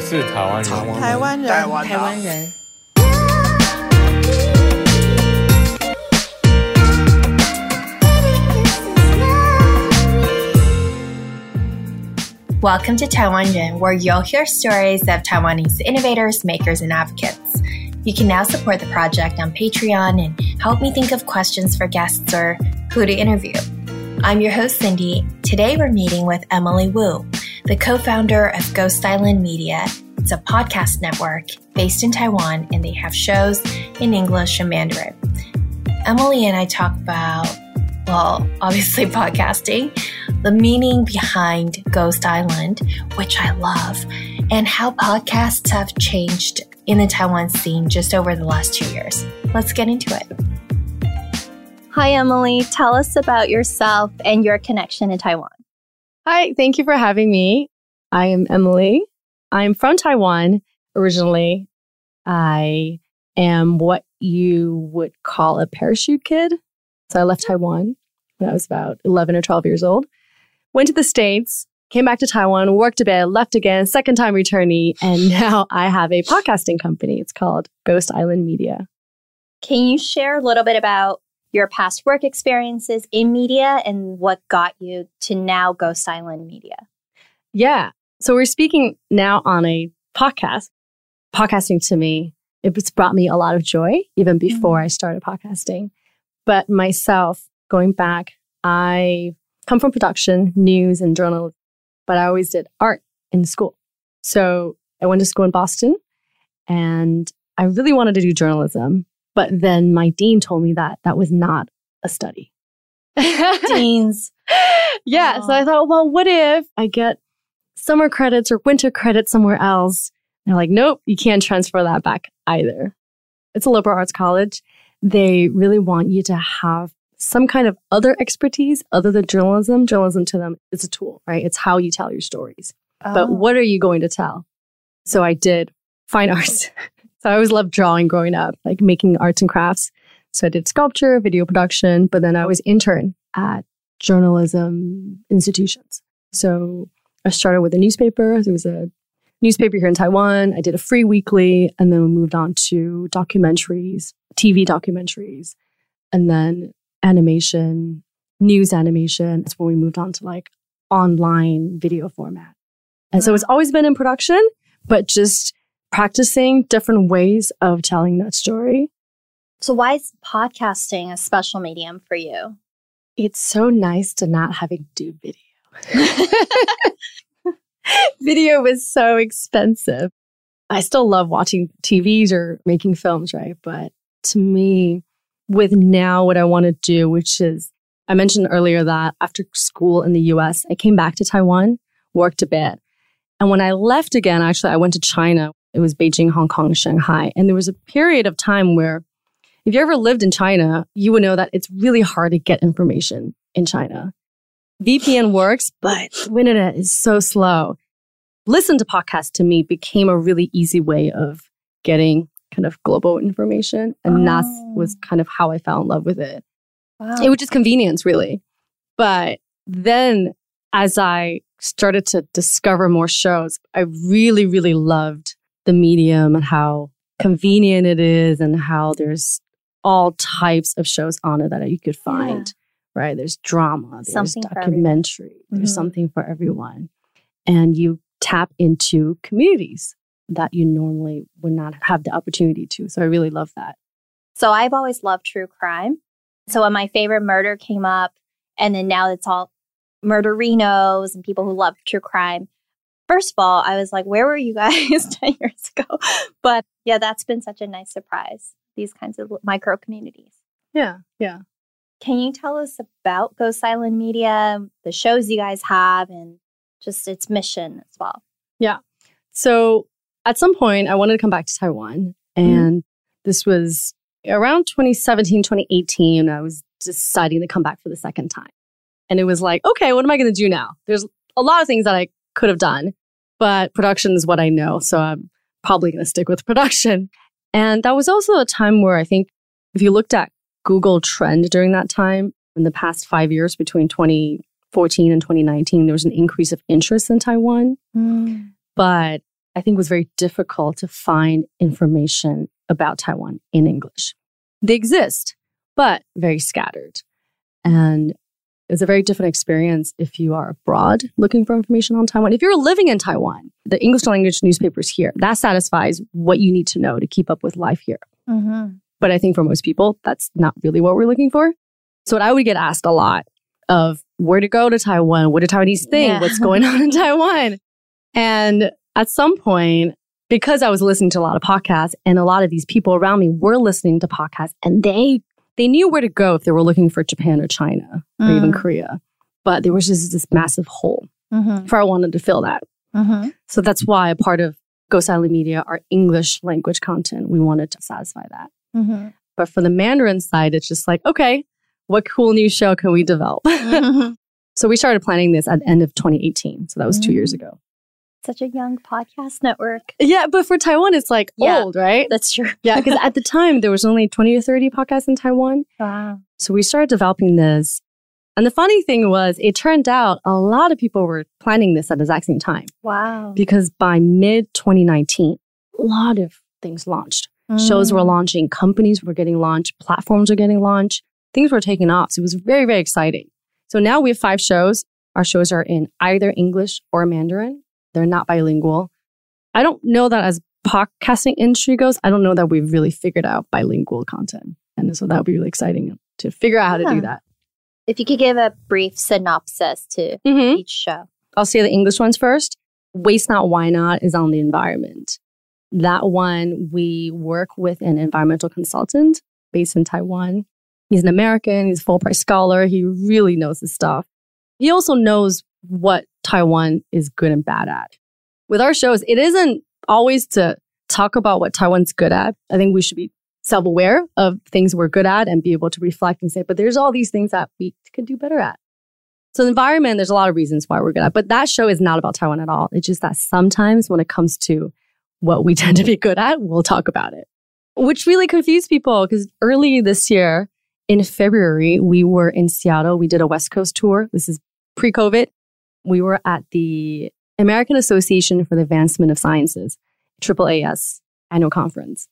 是台湾人，台湾台湾人，台湾台湾人。 Welcome to Taiwan Ren, where you'll hear stories of Taiwanese innovators, makers, and advocates. You can now support the project on Patreon and help me think of questions for guests or who to interview. I'm your host, Cindy. Today we're meeting with Emily Wu, the co founder of Ghost Island Media. It's a podcast network based in Taiwan, and they have shows in English and Mandarin. Emily and I talk about, well, obviously podcasting, the meaning behind Ghost Island, which I love, and how podcasts have changed in the Taiwan scene just over the last two years. Let's get into it. Hi, Emily. Tell us about yourself and your connection to Taiwan. Hi, thank you for having me. I am Emily. I'm from Taiwan originally. I am what you would call a parachute kid. So I left Taiwan when I was about 11 or 12 years old. Went to the States, came back to Taiwan, worked a bit, left again, second time returnee, and now I have a podcasting company. It's called Ghost Island Media. Can you share a little bit about your past work experiences in media and what got you to now Ghost Island Media? Yeah. So we're speaking now on a podcast. Podcasting to me, it's brought me a lot of joy even mm-hmm. before I started podcasting. But myself, going back, I come from production, news, and journalism, but I always did art in school. So I went to school in Boston and I really wanted to do journalism. But then my dean told me that that was not a study. Deans. yeah. So I thought, well, what if I get summer credits or winter credits somewhere else? And they're like, nope, you can't transfer that back either. It's a liberal arts college. They really want you to have some kind of other expertise other than journalism. Journalism to them is a tool, right? It's how you tell your stories. Oh. But what are you going to tell? So I did fine arts. So I always loved drawing growing up, like making arts and crafts. So I did sculpture, video production, but then I was intern at journalism institutions. So I started with a newspaper. There was a newspaper here in Taiwan. I did a free weekly and then we moved on to documentaries, TV documentaries, and then animation, news animation. That's when we moved on to like online video format. And so it's always been in production, but just practicing different ways of telling that story. So, why is podcasting a special medium for you? It's so nice to not having to do video. video was so expensive. I still love watching TVs or making films, right? But to me, with now what I want to do, which is, I mentioned earlier that after school in the US, I came back to Taiwan, worked a bit. And when I left again, actually, I went to China. It was Beijing, Hong Kong, Shanghai. And there was a period of time where if you ever lived in China, you would know that it's really hard to get information in China. VPN works, but internet is so slow. Listen to podcasts to me became a really easy way of getting kind of global information. And that oh. was kind of how I fell in love with it. Wow. It was just convenience, really. But then as I started to discover more shows, I really, really loved the medium and how convenient it is and how there's all types of shows on it that you could find. Right? There's drama, there's Something documentary, there's Mhm. something for everyone. And you tap into communities that you normally would not have the opportunity to. So I really love that. So, I've always loved true crime. So, when my favorite murder came up, and then now it's all murderinos and people who love true crime. First of all, I was like, where were you guys 10 years ago? But yeah, that's been such a nice surprise, these kinds of micro communities. Yeah, yeah. Can you tell us about Ghost Island Media, the shows you guys have, and just its mission as well? Yeah. So at some point, I wanted to come back to Taiwan. Mm-hmm. And this was around 2017, 2018. I was deciding to come back for the second time. And it was like, okay, what am I going to do now? There's a lot of things that I could have done, but production is what I know. So I'm probably going to stick with production. And that was also a time where I think if you looked at Google trend during that time, in the past five years between 2014 and 2019, there was an increase of interest in Taiwan. Mm. But I think it was very difficult to find information about Taiwan in English. They exist, but very scattered. And it's a very different experience if you are abroad looking for information on Taiwan. If you're living in Taiwan, the English language newspapers here, that satisfies what you need to know to keep up with life here. Mm-hmm. But I think for most people, that's not really what we're looking for. So what I would get asked a lot of where to go to Taiwan, what do Taiwanese think, yeah. what's going on in Taiwan. And at some point, because I was listening to a lot of podcasts and a lot of these people around me were listening to podcasts and they they knew where to go if they were looking for Japan or China or mm. even Korea. But there was just this massive hole mm-hmm. for I wanted to fill that. Mm-hmm. So that's why a part of Ghost Island Media, our English language content, we wanted to satisfy that. Mm-hmm. But for the Mandarin side, it's just like, okay, what cool new show can we develop? Mm-hmm. so we started planning this at the end of 2018. So that was two years mm. ago. Such a young podcast network. Yeah, but for Taiwan, it's like yeah, old, right? That's true. yeah, because at the time, there was only 20 or 30 podcasts in Taiwan. Wow. So we started developing this. And the funny thing was, it turned out a lot of people were planning this at the exact same time. Wow. Because by mid 2019, a lot of things launched. Mm. Shows were mm. launching, companies were getting launched, platforms were getting launched, things were taking off. So it was very, very exciting. So now we have five shows. Our shows are in either English or Mandarin. They're not bilingual. I don't know that as podcasting industry goes, I don't know that we've really figured out bilingual content. And so that would be really exciting to figure out how yeah. to do that. If you could give a brief synopsis to mm-hmm. each show. I'll say the English ones first. Waste Not, Why Not is on the environment. That one, we work with an environmental consultant based in Taiwan. He's an American, he's a Fulbright scholar. He really knows his stuff. He also knows what Taiwan is good and bad at. With our shows, it isn't always to talk about what Taiwan's good at. I think we should be self aware of things we're good at and be able to reflect and say, but there's all these things that we could do better at. So, the environment, there's a lot of reasons why we're good at, but that show is not about Taiwan at all. It's just that sometimes when it comes to what we tend to be good at, we'll talk about it, which really confused people because early this year in February, we were in Seattle. We did a West Coast tour. This is pre COVID we were at the American Association for the Advancement of Sciences, AAAS annual conference.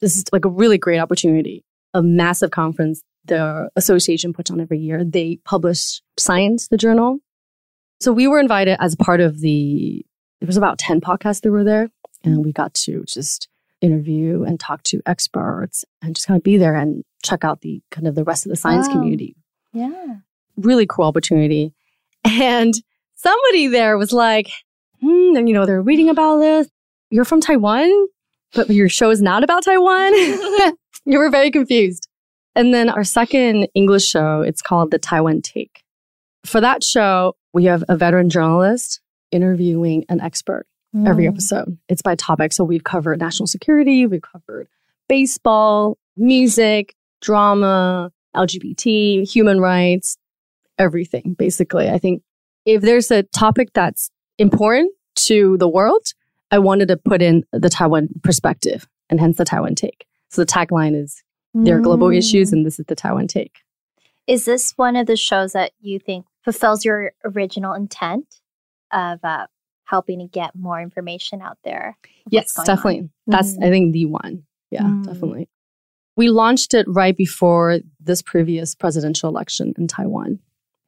This is like a really great opportunity, a massive conference the association puts on every year. They publish Science, the journal. So we were invited as part of the, there was about 10 podcasts that were there. And we got to just interview and talk to experts and just kind of be there and check out the kind of the rest of the science wow. community. Yeah. Really cool opportunity. And somebody there was like, hmm, and you know, they're reading about this. You're from Taiwan, but your show is not about Taiwan. you were very confused. And then our second English show, it's called The Taiwan Take. For that show, we have a veteran journalist interviewing an expert mm. every episode. It's by topic. So we've covered national security, we've covered baseball, music, drama, LGBT, human rights, everything, basically. I think if there's a topic that's important to the world, I wanted to put in the Taiwan perspective and hence the Taiwan take. So the tagline is there are global mm. issues and this is the Taiwan take. Is this one of the shows that you think fulfills your original intent of uh, helping to get more information out there? Yes, definitely. On? That's, mm. I think, the one. Yeah, mm. definitely. We launched it right before this previous presidential election in Taiwan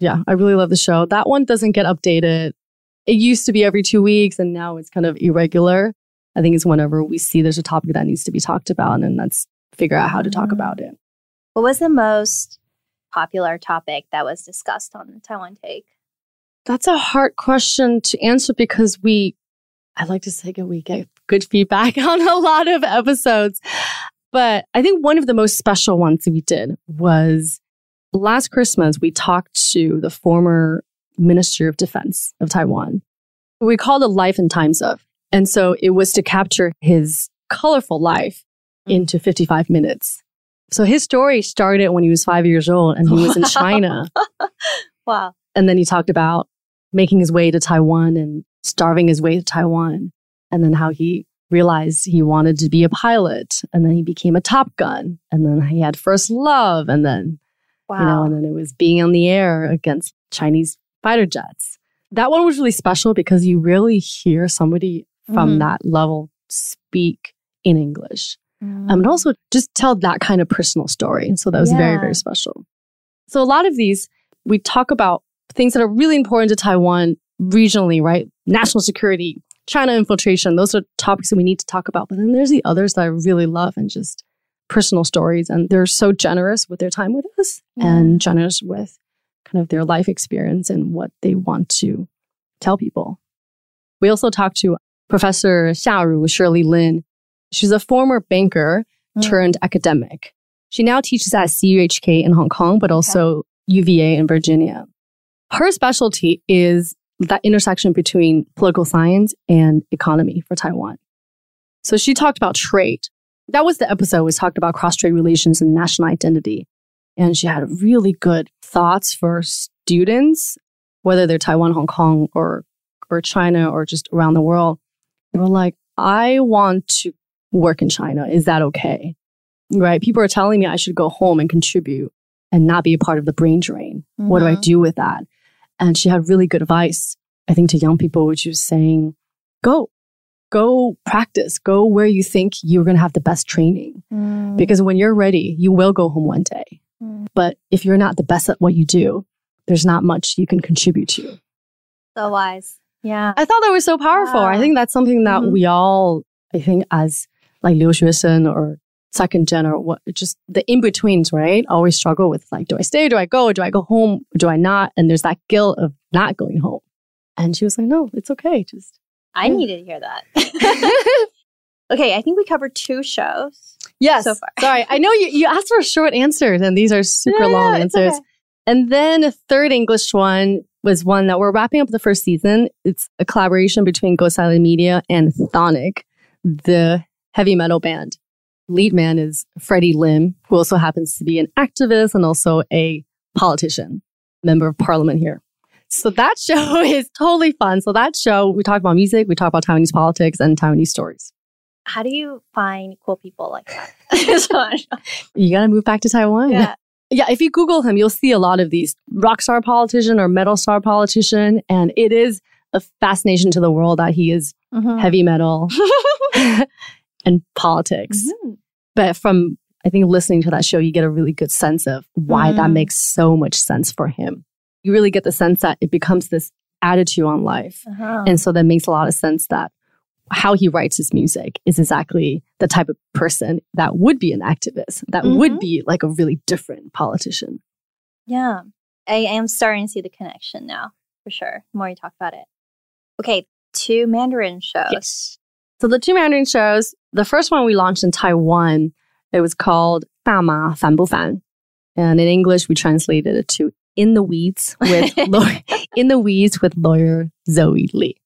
yeah, I really love the show. That one doesn't get updated. It used to be every two weeks, and now it's kind of irregular. I think it's whenever we see there's a topic that needs to be talked about, and then let's figure out how to talk about it. What was the most popular topic that was discussed on the Taiwan Take? That's a hard question to answer because we, I like to say we get good feedback on a lot of episodes. But I think one of the most special ones we did was last Christmas, we talked to the former Minister of Defense of Taiwan. We called it Life and Times of. And so it was to capture his colorful life mm. into 55 minutes. So his story started when he was five years old and he was in China. wow. And then he talked about making his way to Taiwan and starving his way to Taiwan. And then how he realized he wanted to be a pilot. And then he became a Top Gun. And then he had first love. And then Wow. You know, and then it was being on the air against Chinese fighter jets. That one was really special because you really hear somebody from Mhm. that level speak in English. Mm. Um, and also just tell that kind of personal story. So that was very, very special. So a lot of these, we talk about things that are really important to Taiwan regionally, right? National security, China infiltration, those are topics that we need to talk about. But then there's the others that I really love and just personal stories. And they're so generous with their time with us Yeah. and generous with kind of their life experience and what they want to tell people. We also talked to Professor Syaru Shirley Lin. She's a former banker Mm. turned academic. She now teaches at CUHK in Hong Kong, but also UVA in Virginia. Her specialty is that intersection between political science and economy for Taiwan. So she talked about trade. That was the episode we talked about cross-strait relations and national identity. And she had really good thoughts for students, whether they're Taiwan, Hong Kong, or or China, or just around the world. They were like, I want to work in China. Is that okay? Right? People are telling me I should go home and contribute and not be a part of the brain drain. What do I Mhm. do with that? And she had really good advice, I think, to young people, which was saying, go, go practice, go where you think you're going to have the best training. Mm. Because when you're ready, you will go home one day. Mm. But if you're not the best at what you do, there's not much you can contribute to. so wise. Yeah. I thought that was so powerful. I think that's something that Mhm. we all, I think, as like Liu Xuesen or second gen or what, just the in betweens, right? Always struggle with like, do I stay? Do I go? Do I go home? Do I not? And there's that guilt of not going home. And she was like, no, it's okay. Just I Yeah. needed to hear that. okay, I think we covered two shows. yes. So far. Sorry, I know you, you asked for short answers, and these are super long answers. okay. And then a third English one was one that we're wrapping up the first season. It's a collaboration between Ghost Island Media and Chthonic, the heavy metal band. Lead man is Freddy Lim, who also happens to be an activist and also a politician, member of parliament here. So that show is totally fun. So that show, we talk about music, we talk about Taiwanese politics and Taiwanese stories. How do you find cool people like that? You got to move back to Taiwan. yeah. Yeah, if you Google him, you'll see a lot of these rock star politician or metal star politician. And it is a fascination to the world that he is Mhm. heavy metal and politics. Mhm. But from, I think, listening to that show, you get a really good sense of why that Mm. makes so much sense for him You really get the sense that it becomes this attitude on life. Uh-huh. And so that makes a lot of sense that how he writes his music is exactly the type of person that would be an activist, that would Mhm. be like a really different politician. Yeah. I am starting to see the connection now, for sure. The more you talk about it. Okay, two Mandarin shows. Yes. So the two Mandarin shows, the first one we launched in Taiwan, it was called 大马烦不烦? And in English, we translated it to in the Weeds with In the Weeds with lawyer Zoe Lee.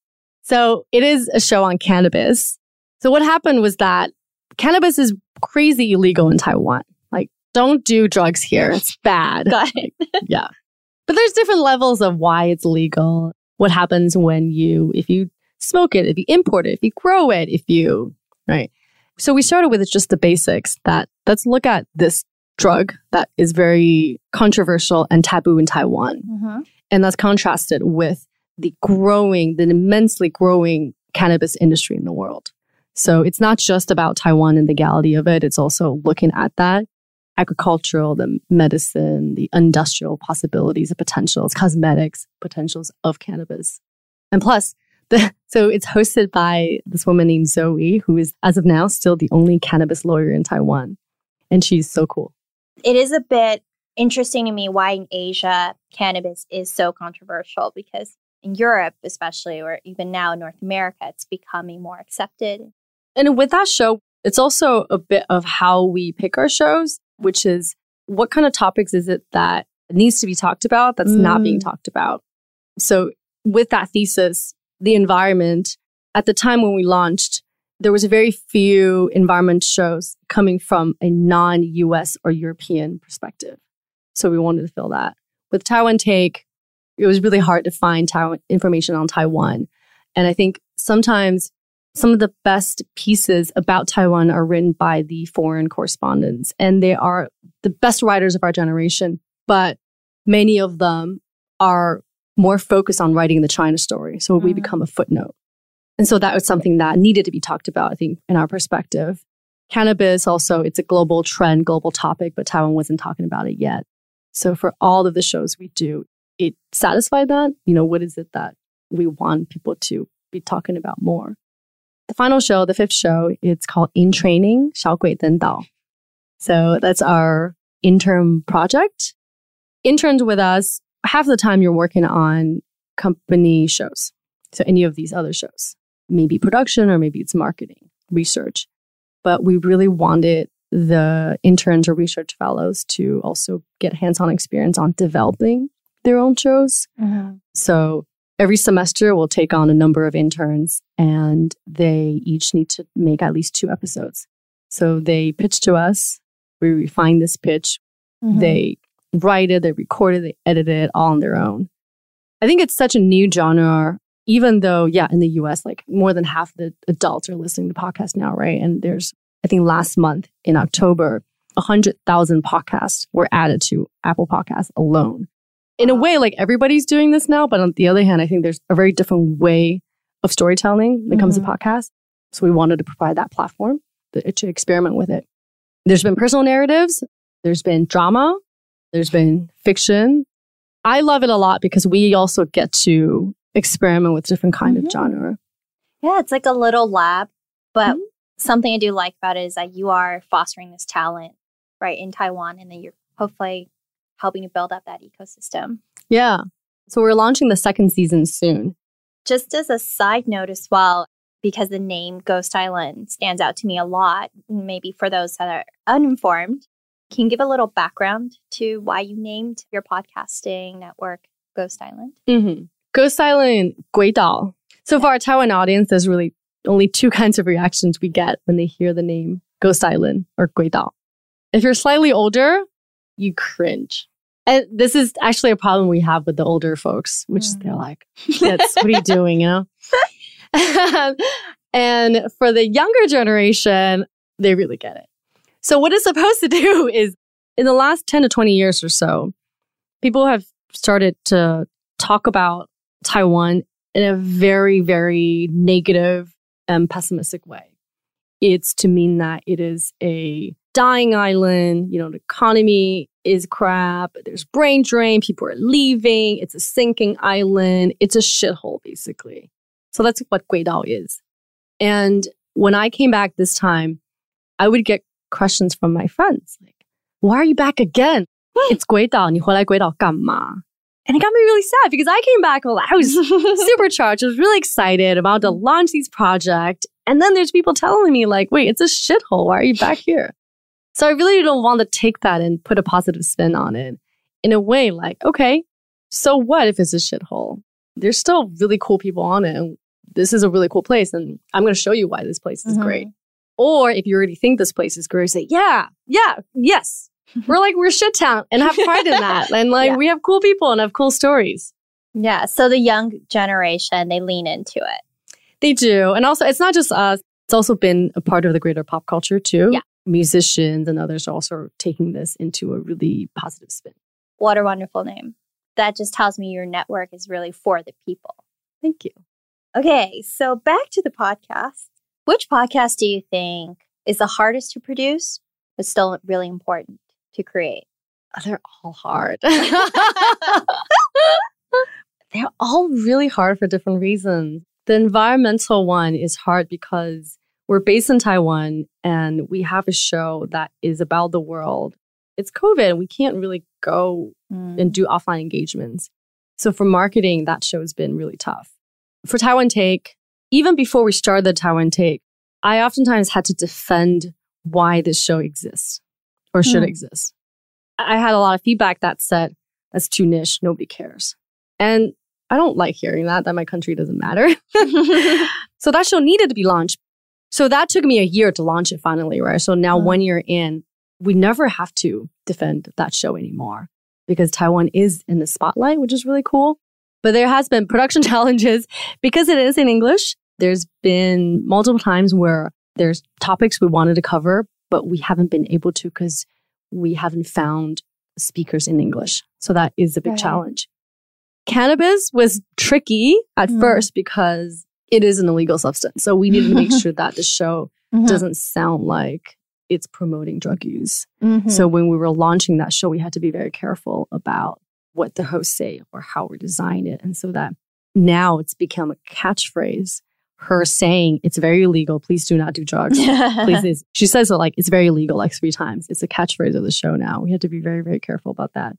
So it is a show on cannabis. So what happened was that cannabis is crazy illegal in Taiwan. Like, don't do drugs here. It's bad. Got it. yeah. But there's different levels of why it's legal. What happens when you, if you smoke it, if you import it, if you grow it, if you, right? So we started with just the basics that let's look at this drug that is very controversial and taboo in Taiwan. Mhm. And that's contrasted with the growing, the immensely growing cannabis industry in the world. So it's not just about Taiwan and the legality of it, it's also looking at that agricultural, the medicine, the industrial possibilities, the potentials, cosmetics potentials of cannabis. And plus, the, so it's hosted by this woman named Zoe, who is, as of now, still the only cannabis lawyer in Taiwan. And she's so cool. It is a bit interesting to me why in Asia cannabis is so controversial because in Europe, especially, or even now in North America, it's becoming more accepted. And with that show, it's also a bit of how we pick our shows, which is what kind of topics is it that needs to be talked about that's not being Mm. talked about. So, with that thesis, the environment, at the time when we launched, there was very few environment shows coming from a non US or European perspective. So, we wanted to fill that. With Taiwan Take, it was really hard to find Taiwan information on Taiwan. And I think sometimes some of the best pieces about Taiwan are written by the foreign correspondents, and they are the best writers of our generation. But many of them are more focused on writing the China story. So we Mhm. become a footnote. And so that was something that needed to be talked about, I think, in our perspective. Cannabis also, it's a global trend, global topic, but Taiwan wasn't talking about it yet. So for all of the shows we do, it satisfied that. You know, what is it that we want people to be talking about more? The final show, the fifth show, it's called In Training, Xiao Gui Den Dao. So that's our interim project. Interns with us, half the time you're working on company shows. So any of these other shows maybe production or maybe it's marketing, research. But we really wanted the interns or research fellows to also get hands-on experience on developing their own shows. Mm-hmm. So every semester we'll take on a number of interns and they each need to make at least two episodes. So they pitch to us, we refine this pitch, Mm-hmm. they write it, they record it, they edit it all on their own. I think it's such a new genre, even though, yeah, in the US, like more than half the adults are listening to podcasts now, right? And there's, I think last month in October, 100,000 podcasts were added to Apple Podcasts alone. In a way, like everybody's doing this now, but on the other hand, I think there's a very different way of storytelling when it comes to mm-hmm. podcasts. So we wanted to provide that platform to experiment with it. There's been personal narratives, there's been drama, there's been fiction. I love it a lot because we also get to experiment with different kind Mhm. of genre. Yeah, it's like a little lab. But Mhm. something I do like about it is that you are fostering this talent right in Taiwan and then you're hopefully helping to build up that ecosystem. Yeah. So we're launching the second season soon. Just as a side note as well, because the name Ghost Island stands out to me a lot, maybe for those that are uninformed, can you give a little background to why you named your podcasting network Ghost Island? Mm-hmm. Ghost Island, Guidao. So for Taiwan audience, there's really only two kinds of reactions we get when they hear the name Ghost Island or Guidao. If you're slightly older, you cringe. And this is actually a problem we have with the older folks, which mm. is they're like, what are you doing, you know? and for the younger generation, they really get it. So what it's supposed to do is in the last 10 to 20 years or so, people have started to talk about Taiwan in a very, very negative and pessimistic way. It's to mean that it is a dying island, you know, the economy is crap, there's brain drain, people are leaving, it's a sinking island, it's a shithole, basically. So that's what Guidao is. And when I came back this time, I would get questions from my friends like, why are you back again? it's 鬼岛,你回来鬼岛干嘛? And it got me really sad because I came back, well, I was supercharged. I was really excited about to launch these project. And then there's people telling me like, wait, it's a shithole. Why are you back here? So I really don't want to take that and put a positive spin on it. In a way, like, okay, so what if it's a shithole? There's still really cool people on it. And this is a really cool place. And I'm going to show you why this place is Mhm. great. Or if you already think this place is great, say, yeah, yeah, yes. We're like, we're shit town and have pride in that. And like, Yeah. we have cool people and have cool stories. Yeah. So the young generation, they lean into it. They do. And also, it's not just us, it's also been a part of the greater pop culture too. Yeah. Musicians and others are also taking this into a really positive spin. What a wonderful name. That just tells me your network is really for the people. Thank you. Okay, so back to the podcast. Which podcast do you think is the hardest to produce, but still really important to create? Oh, they're all hard. They're all really hard for different reasons. The environmental one is hard because we're based in Taiwan and we have a show that is about the world. It's COVID. We can't really go and do mm. offline engagements. So for marketing, that show has been really tough. For Taiwan Take, even before we started the Taiwan Take, I oftentimes had to defend why this show exists or should Hmm. exist. I had a lot of feedback that said, that's too niche, nobody cares. And I don't like hearing that, that my country doesn't matter. so that show needed to be launched. So that took me a year to launch it finally, right? So now Hmm. one year in, we never have to defend that show anymore because Taiwan is in the spotlight, which is really cool. But there has been production challenges because it is in English. There's been multiple times where there's topics we wanted to cover, but we haven't been able to because we haven't found speakers in English. So that is a big Right. challenge. Cannabis was tricky at Mm. first because it is an illegal substance. So we need to make sure that the show Mhm. doesn't sound like it's promoting drug use. Mhm. So when we were launching that show, we had to be very careful about what the hosts say or how we design it. And so that now it's become a catchphrase. Her saying it's very illegal, please do not do drugs. please she says it like it's very illegal like three times. It's a catchphrase of the show now. We had to be very, very careful about that.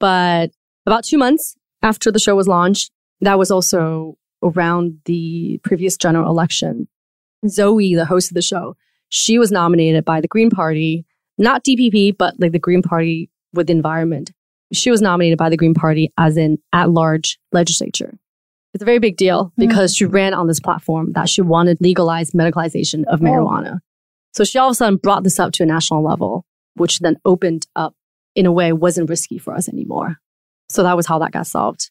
But about two months after the show was launched, that was also around the previous general election. Zoe, the host of the show, she was nominated by the Green Party, not DPP, but like the Green Party with the environment. She was nominated by the Green Party as an at large legislature. It's a very big deal mm-hmm. because she ran on this platform that she wanted legalized medicalization of oh. marijuana. So she all of a sudden brought this up to a national level, which then opened up in a way wasn't risky for us anymore. So that was how that got solved.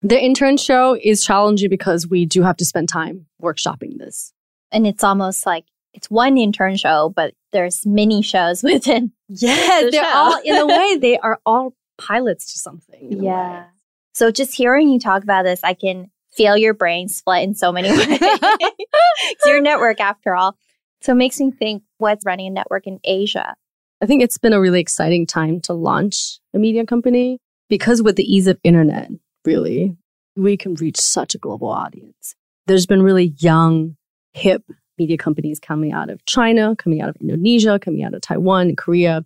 The intern show is challenging because we do have to spend time workshopping this. and it's almost like it's one intern show, but there's mini shows within. Yes, The they're show. all in a way they are all pilots to something. Yeah. So just hearing you talk about this, I can feel your brain split in so many ways. it's your network after all. So it makes me think what's running a network in Asia. I think it's been a really exciting time to launch a media company because with the ease of internet, really, we can reach such a global audience. There's been really young, hip media companies coming out of China, coming out of Indonesia, coming out of Taiwan Korea.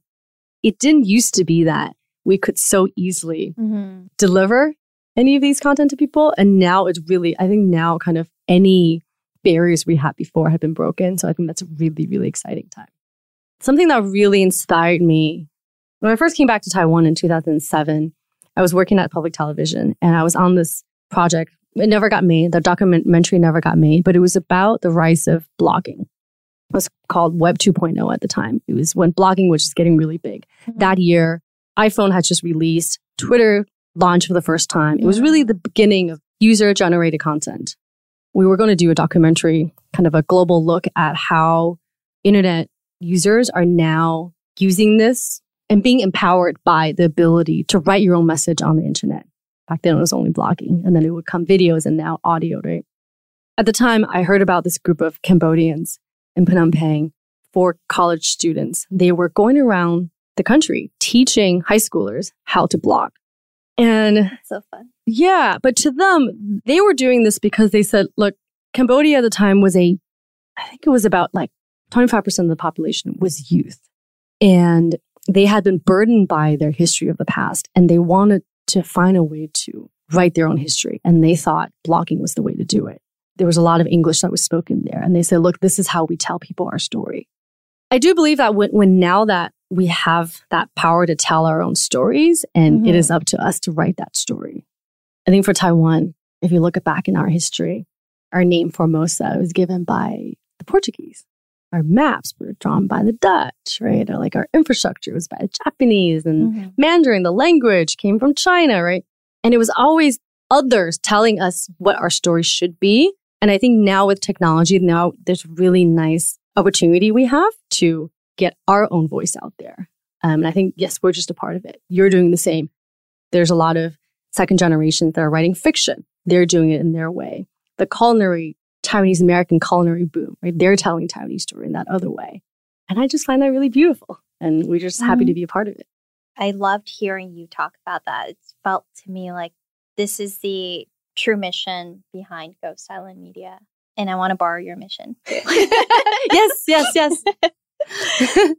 It didn't used to be that we could so easily mm-hmm. deliver any of these content to people. And now it's really, I think now kind of any barriers we had before have been broken. So I think that's a really, really exciting time. Something that really inspired me when I first came back to Taiwan in 2007, I was working at public television and I was on this project. It never got made. The documentary never got made, but it was about the rise of blogging. It was called Web 2.0 at the time. It was when blogging was just getting really big. Mm-hmm. That year, iPhone had just released, Twitter launched for the first time. It was really the beginning of user generated content. We were going to do a documentary, kind of a global look at how internet users are now using this and being empowered by the ability to write your own message on the internet. Back then it was only blogging and then it would come videos and now audio, right? At the time, I heard about this group of Cambodians in Phnom Penh for college students. They were going around the country teaching high schoolers how to blog. And So fun. yeah, but to them, they were doing this because they said, look, Cambodia at the time was a, I think it was about like 25% of the population was youth. And they had been burdened by their history of the past and they wanted to find a way to write their own history. And they thought blogging was the way to do it. There was a lot of English that was spoken there. And they said, look, this is how we tell people our story. I do believe that when, when now that we have that power to tell our own stories and it Mhm. is up to us to write that story. I think for Taiwan, if you look back in our history, our name Formosa was given by the Portuguese. Our maps were drawn by the Dutch, right? Or like our infrastructure was by the Japanese and Mhm. Mandarin, the language came from China, right? And it was always others telling us what our story should be. And I think now with technology, now there's really nice opportunity we have to get our own voice out there. Um, and I think, yes, we're just a part of it. You're doing the same. There's a lot of second generations that are writing fiction. They're doing it in their way. The culinary, Taiwanese American culinary boom, right? They're telling Taiwanese story in that other way. And I just find that really beautiful. And we're just happy Mhm. to be a part of it. I loved hearing you talk about that. It felt to me like this is the true mission behind Ghost Island Media. And I want to borrow your mission. yes, yes, yes.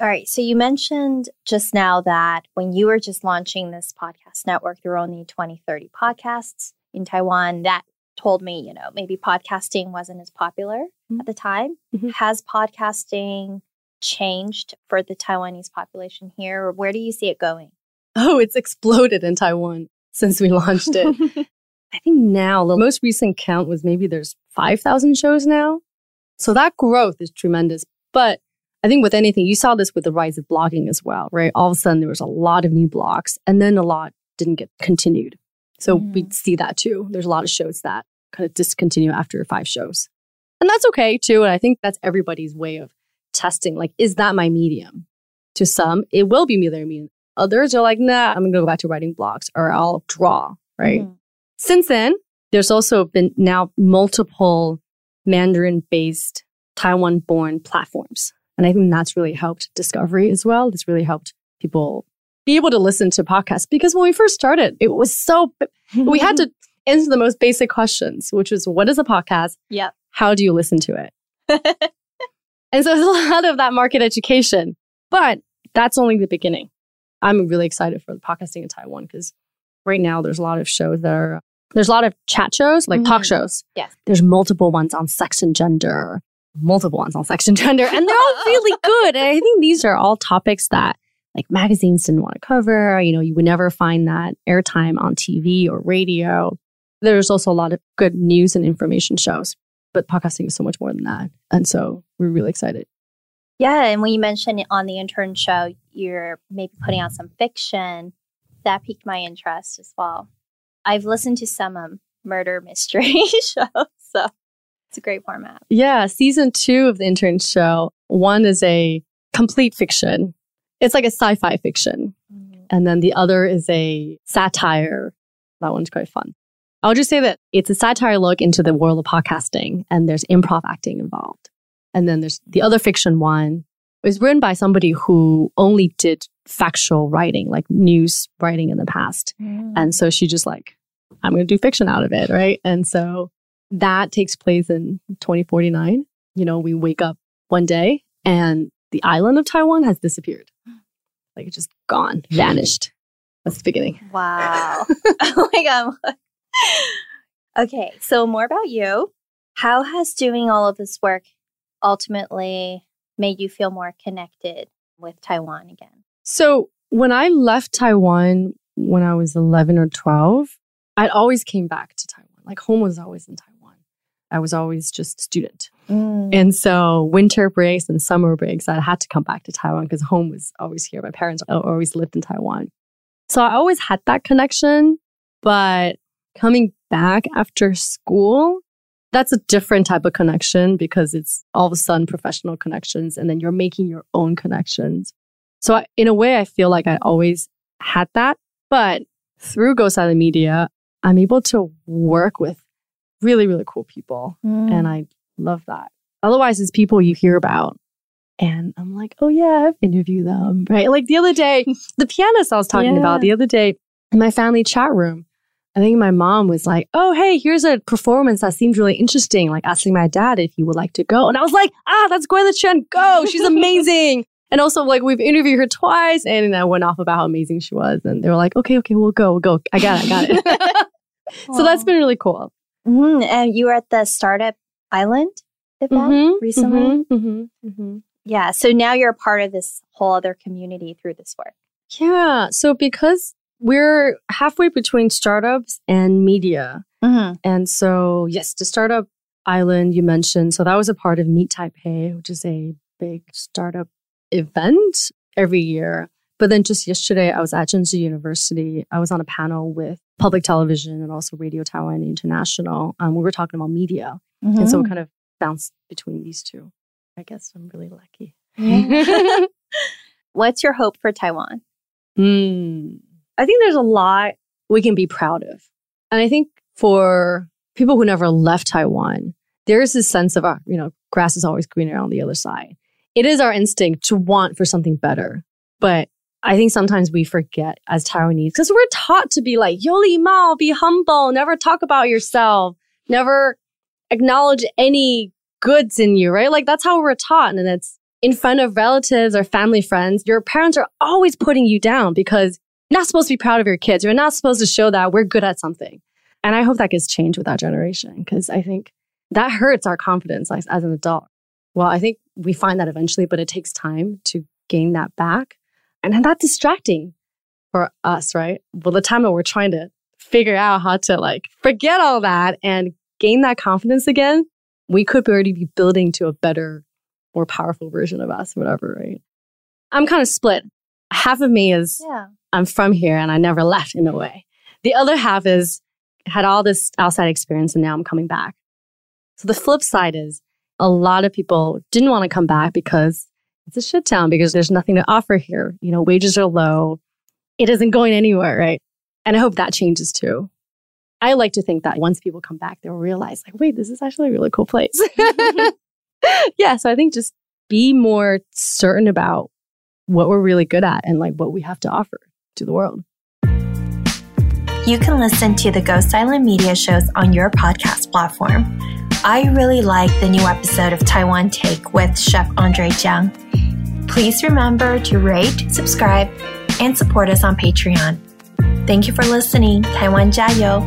All right. So you mentioned just now that when you were just launching this podcast network, there were only 20, 30 podcasts in Taiwan. That told me, you know, maybe podcasting wasn't as popular Mhm. at the time. Mhm. Has podcasting changed for the Taiwanese population here? Or where do you see it going? Oh, it's exploded in Taiwan since we launched it. I think now the most recent count was maybe there's 5,000 shows now. So that growth is tremendous. But I think with anything, you saw this with the rise of blogging as well, right? All of a sudden there was a lot of new blogs and then a lot didn't get continued. So we see that too. There's a lot of shows that kind of discontinue after five shows. And that's okay too. And I think that's everybody's way of testing. Like, is that my medium? To some, it will be their medium. Others are like, nah, I'm gonna go back to writing blogs or I'll draw, right? Mhm. Since then, there's also been now multiple Mandarin based Taiwan born platforms. And I think that's really helped discovery as well. It's really helped people be able to listen to podcasts because when we first started, it was so, we had to answer the most basic questions, which was what is a podcast? Yeah. How do you listen to it? and so there's a lot of that market education, but that's only the beginning. I'm really excited for the podcasting in Taiwan because right now there's a lot of shows that are there's a lot of chat shows, like talk Mhm. shows. Yes. There's multiple ones on sex and gender, multiple ones on sex and gender, and they're all really good. And I think these are all topics that like magazines didn't want to cover. You know, you would never find that airtime on TV or radio. There's also a lot of good news and information shows, but podcasting is so much more than that. And so we're really excited. Yeah, and when you mentioned on the intern show, you're maybe putting out some fiction, that piqued my interest as well. I've listened to some um, murder mystery shows, so it's a great format. Yeah, season two of the intern show. One is a complete fiction. It's like a sci-fi fiction. Mm-hmm. And then the other is a satire. That one's quite fun. I'll just say that it's a satire look into the world of podcasting and there's improv acting involved. And then there's the other fiction one. It was written by somebody who only did factual writing, like news writing in the past. Mm-hmm. And so she just like, I'm going to do fiction out of it. Right. And so that takes place in 2049. You know, we wake up one day and the island of Taiwan has disappeared. Like it's just gone, vanished. That's the beginning. Wow. oh my God. okay, so more about you. How has doing all of this work ultimately made you feel more connected with Taiwan again? So when I left Taiwan when I was 11 or 12, I always came back to Taiwan. Like home was always in Taiwan. I was always just a student. Mm. And so winter breaks and summer breaks, I had to come back to Taiwan because home was always here. My parents always lived in Taiwan. So I always had that connection. But coming back after school, that's a different type of connection because it's all of a sudden professional connections and then you're making your own connections. So I, in a way, I feel like I always had that. But through Ghost Island Media, I'm able to work with really, really cool people and I love that. Otherwise, it's people you hear about. And I'm like, oh yeah, I've interviewed them, right? Like the other day, the pianist I was talking Yeah. about the other day in my family chat room, I think my mom was like, oh, hey, here's a performance that seems really interesting, like asking my dad if he would like to go. And I was like, ah, that's Gwenda Chen, go. She's amazing. and also, like, we've interviewed her twice. And I went off about how amazing she was. And they were like, okay, okay, we'll go, we'll go. I got it, I got it. so that's been really cool. Mhm, And you were at the Startup Island event Mhm, recently? mhm, mhm, mhm. Yeah. So now you're a part of this whole other community through this work. Yeah. So because we're halfway between startups and media. Mm-hmm. And so, yes, the startup island you mentioned. So that was a part of Meet Taipei, which is a big startup event every year. But then just yesterday, I was at Zhengzhi University. I was on a panel with public television and also Radio Taiwan International. Um, we were talking about media. And so we kind of bounced between these two. I guess I'm really lucky. What's your hope for Taiwan? Hmm. I think there's a lot we can be proud of. And I think for people who never left Taiwan, there is this sense of, uh, you know, grass is always greener on the other side. It is our instinct to want for something better. But I think sometimes we forget as Taiwanese because we're taught to be like, Yoli Mao, be humble, never talk about yourself, never acknowledge any goods in you, right? Like that's how we're taught. And it's in front of relatives or family friends, your parents are always putting you down because you're not supposed to be proud of your kids. You're not supposed to show that we're good at something. And I hope that gets changed with that generation because I think that hurts our confidence as, as an adult. Well, I think we find that eventually, but it takes time to gain that back. And that's distracting for us, right? Well, the time that we're trying to figure out how to like forget all that and gain that confidence again, we could already be building to a better, more powerful version of us, whatever, right? I'm kind of split. Half of me is Yeah. I'm from here and I never left in a way. The other half is had all this outside experience and now I'm coming back. So the flip side is a lot of people didn't want to come back because it's a shit town because there's nothing to offer here. You know, wages are low. It isn't going anywhere, right? And I hope that changes too. I like to think that once people come back, they'll realize, like, wait, this is actually a really cool place. yeah. So I think just be more certain about what we're really good at and like what we have to offer to the world. You can listen to the Ghost Island Media shows on your podcast platform. I really like the new episode of Taiwan Take with Chef Andre Chiang. Please remember to rate, subscribe, and support us on Patreon. Thank you for listening. Taiwan 加油！